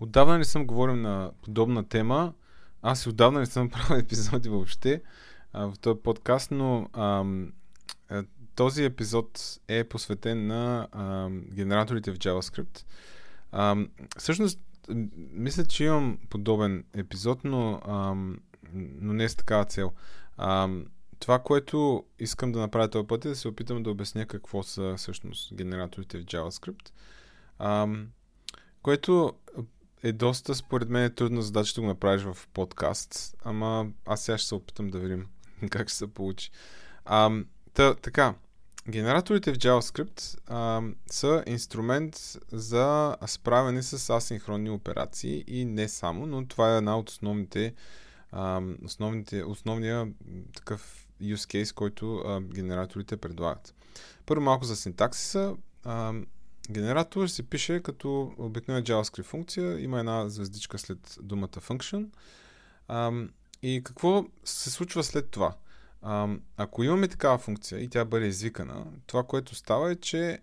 отдавна не съм говорил на подобна тема. Аз и отдавна не съм правил епизоди въобще а, в този подкаст, но а, този епизод е посветен на ам, генераторите в JavaScript. Ам, всъщност, мисля, че имам подобен епизод, но, ам, но не е с такава цел. Ам, това, което искам да направя този път е да се опитам да обясня какво са всъщност генераторите в JavaScript. Ам, което е доста, според мен, е трудна задача да го направиш в подкаст, ама аз сега ще се опитам да видим как ще се получи. Ам, та, така, генераторите в JavaScript а, са инструмент за справяне с асинхронни операции и не само, но това е една от основните, а, основните основния такъв use case, който а, генераторите предлагат. Първо малко за синтаксиса. А, генератор се пише като обикновена JavaScript функция. Има една звездичка след думата function. А, и какво се случва след това? А, ако имаме такава функция и тя бъде извикана, това, което става е, че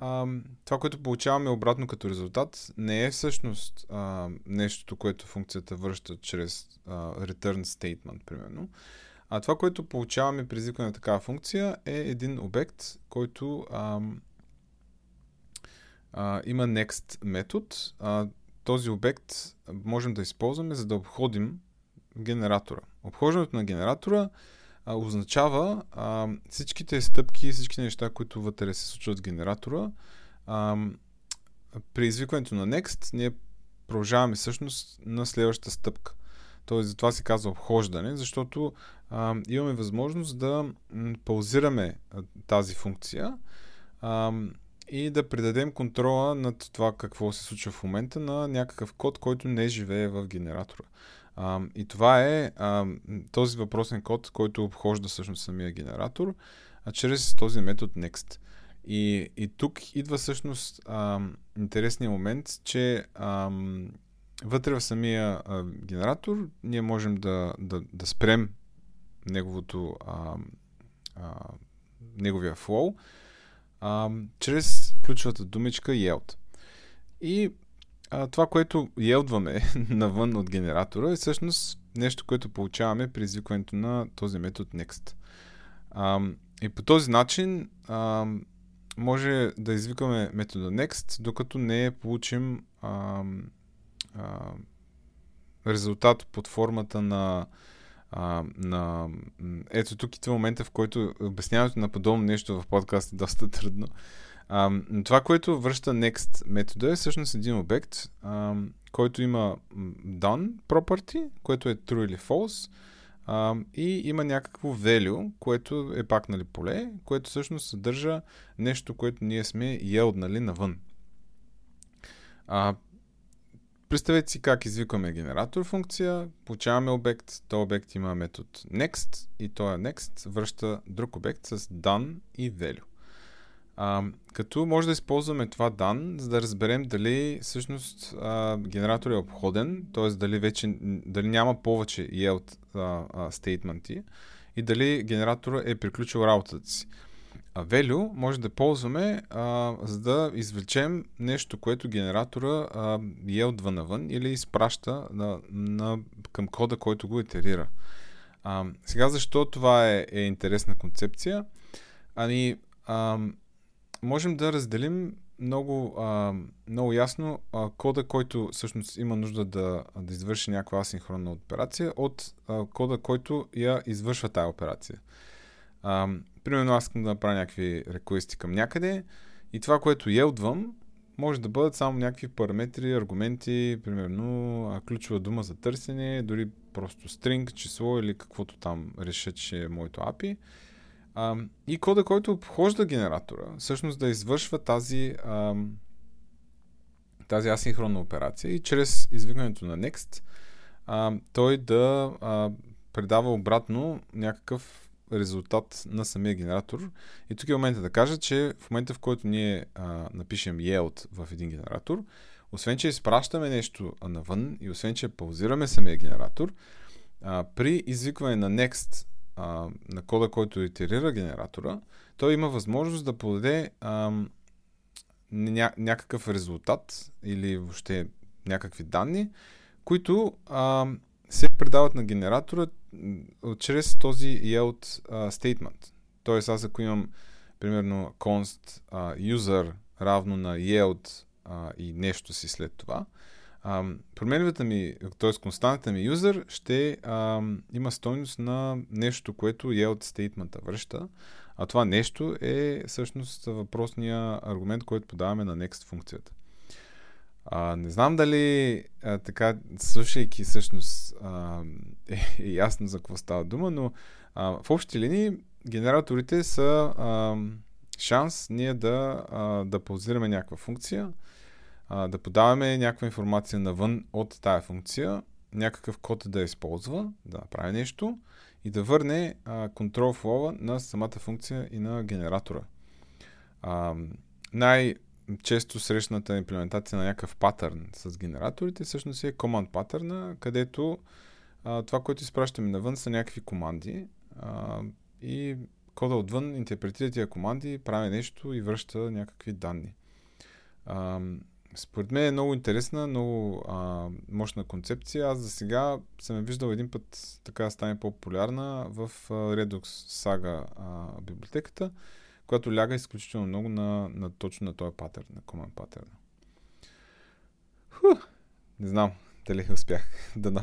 а, това, което получаваме обратно като резултат, не е всъщност а, нещото, което функцията връща чрез а, return statement, примерно. А това, което получаваме при извикване на такава функция е един обект, който а, а, има next метод. А, този обект можем да използваме, за да обходим генератора. Обхождането на генератора а, означава а, всичките стъпки, всички неща, които вътре се случват с генератора. А, при извикването на next ние продължаваме всъщност на следващата стъпка. Тоест, за това се казва обхождане, защото а, имаме възможност да паузираме тази функция а, и да придадем контрола над това какво се случва в момента на някакъв код, който не живее в генератора. А, и това е а, този въпросен код, който обхожда всъщност самия генератор, а чрез този метод next. И, и тук идва всъщност а, интересният момент, че а, вътре в самия а, генератор ние можем да, да, да спрем неговото, а, а, неговия flow а, чрез ключовата думичка yield. И а, това, което елдваме навън от генератора е всъщност нещо, което получаваме при извикването на този метод next. А, и по този начин а, може да извикаме метода next, докато не получим а, а, резултат под формата на а, на... Ето тук идва момента, в който обясняването на подобно нещо в подкаст е доста трудно. А, това, което връща next метода е всъщност един обект, а, който има done property, което е true или false, а, и има някакво value, което е пак нали, поле, което всъщност съдържа нещо, което ние сме елднали навън. А, представете си как извикваме генератор функция, получаваме обект, този обект има метод next и този next връща друг обект с done и value. А, като може да използваме това дан, за да разберем дали всъщност а, генератор е обходен, т.е. дали вече дали няма повече yield а, стейтменти и дали генератора е приключил работата си. Value може да ползваме, а, за да извлечем нещо, което генератора а, yield навън или изпраща на, на, към кода, който го итерира. А, сега защо това е, е интересна концепция? Ами, а, можем да разделим много, а, много ясно а, кода, който всъщност има нужда да, да извърши някаква асинхронна операция от а, кода, който я извършва тази операция. А, примерно аз искам да направя някакви реквести към някъде и това, което елдвам, може да бъдат само някакви параметри, аргументи, примерно ключова дума за търсене, дори просто стринг, число или каквото там реша, че е моето API. А, и кода, който обхожда генератора, всъщност да извършва тази, а, тази асинхронна операция и чрез извикването на next, а, той да а, предава обратно някакъв резултат на самия генератор. И тук е момента да кажа, че в момента в който ние а, напишем yield в един генератор, освен, че изпращаме нещо навън и освен, че паузираме самия генератор, а, при извикване на next а, на кода, който итерира генератора, той има възможност да подаде а, ня- някакъв резултат или въобще някакви данни, които а, се предават на генератора чрез този yield а, statement. Тоест аз ако имам примерно const а, user равно на yield а, и нещо си след това, а, променливата ми, т.е. константата ми user ще а, има стойност на нещо, което yield statement връща. А това нещо е всъщност въпросния аргумент, който подаваме на next функцията. А, не знам дали а, така, слушайки всъщност а, е, е ясно за какво става дума, но а, в общи линии генераторите са а, шанс ние да, а, да паузираме някаква функция, а, да подаваме някаква информация навън от тая функция, някакъв код да използва, да направи нещо и да върне контрол флова на самата функция и на генератора. А, най- често срещната имплементация на някакъв патърн с генераторите всъщност е command патърна, където а, това, което изпращаме навън са някакви команди а, и кода отвън интерпретира тия команди, прави нещо и връща някакви данни. А, според мен е много интересна, много а, мощна концепция. Аз за сега съм виждал един път така стане по-популярна в а, Redux Saga а, библиотеката, която ляга изключително много на, на точно на този патърн, на command патърна. Не знам дали успях. Дано.